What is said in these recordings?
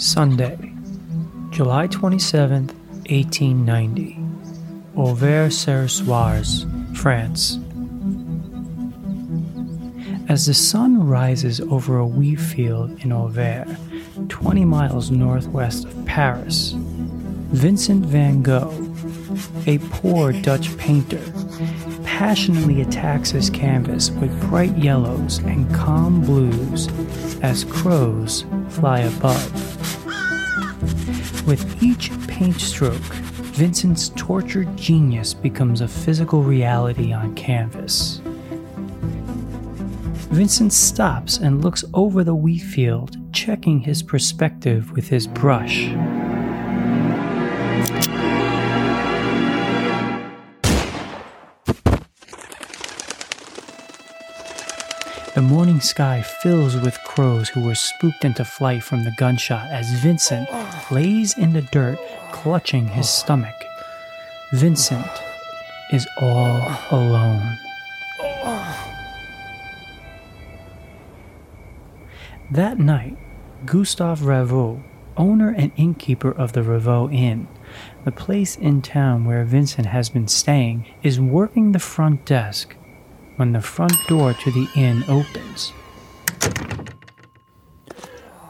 Sunday, July 27th, 1890. Auvers-sur-Oise, France. As the sun rises over a wheat field in Auvers, 20 miles northwest of Paris, Vincent van Gogh, a poor Dutch painter, passionately attacks his canvas with bright yellows and calm blues as crows fly above. With each paint stroke, Vincent's tortured genius becomes a physical reality on canvas. Vincent stops and looks over the wheat field, checking his perspective with his brush. The morning sky fills with crows who were spooked into flight from the gunshot as Vincent lays in the dirt, clutching his stomach. Vincent is all alone. That night, Gustave Ravoux, owner and innkeeper of the Ravoux Inn, the place in town where Vincent has been staying, is working the front desk when the front door to the inn opens.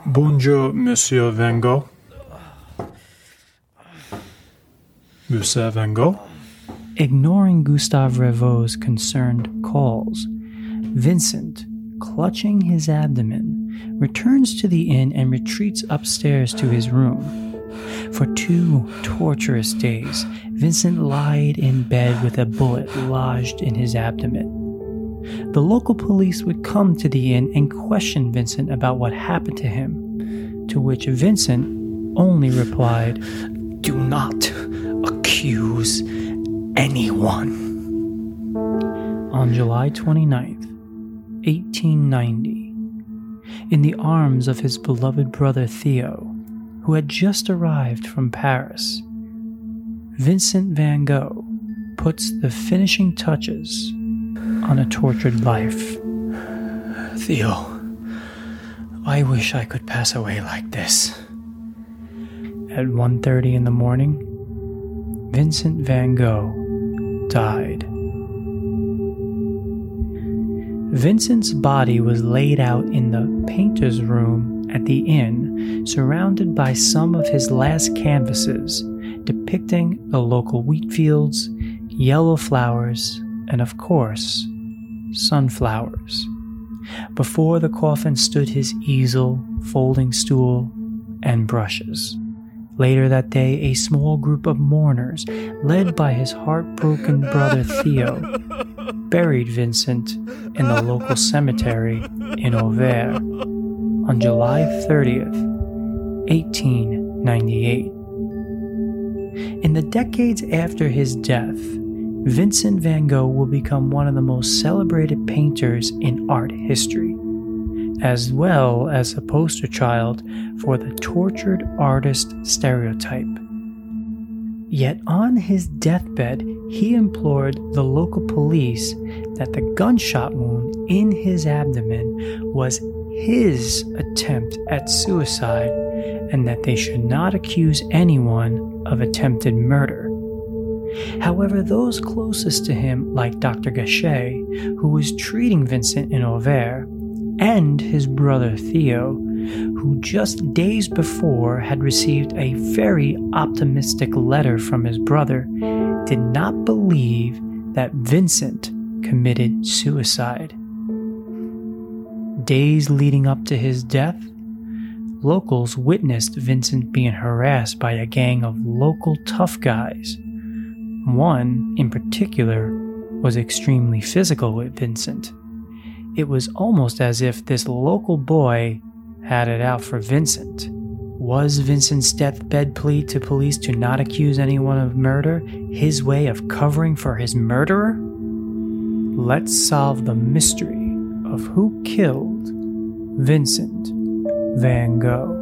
Bonjour, Monsieur Van Gogh. Monsieur Van Gogh? Ignoring Gustave Ravoux's concerned calls, Vincent, clutching his abdomen, returns to the inn and retreats upstairs to his room. For two torturous days, Vincent lied in bed with a bullet lodged in his abdomen. The local police would come to the inn and question Vincent about what happened to him, to which Vincent only replied, Do not accuse anyone. On July 29th, 1890, in the arms of his beloved brother Theo, who had just arrived from Paris, Vincent van Gogh puts the finishing touches on a tortured life. Theo, I wish I could pass away like this. At 1:30 in the morning, Vincent van Gogh died. Vincent's body was laid out in the painter's room at the inn, surrounded by some of his last canvases depicting the local wheat fields, yellow flowers, and of course, sunflowers. Before the coffin stood his easel, folding stool, and brushes. Later that day, a small group of mourners, led by his heartbroken brother Theo, buried Vincent in the local cemetery in Auvers on July 30th, 1898. In the decades after his death, Vincent van Gogh will become one of the most celebrated painters in art history, as well as a poster child for the tortured artist stereotype. Yet on his deathbed, he implored the local police that the gunshot wound in his abdomen was his attempt at suicide and that they should not accuse anyone of attempted murder. However, those closest to him, like Dr. Gachet, who was treating Vincent in Auvers, and his brother Theo, who just days before had received a very optimistic letter from his brother, did not believe that Vincent committed suicide. Days leading up to his death, locals witnessed Vincent being harassed by a gang of local tough guys. One, in particular, was extremely physical with Vincent. It was almost as if this local boy had it out for Vincent. Was Vincent's deathbed plea to police to not accuse anyone of murder his way of covering for his murderer? Let's solve the mystery of who killed Vincent van Gogh.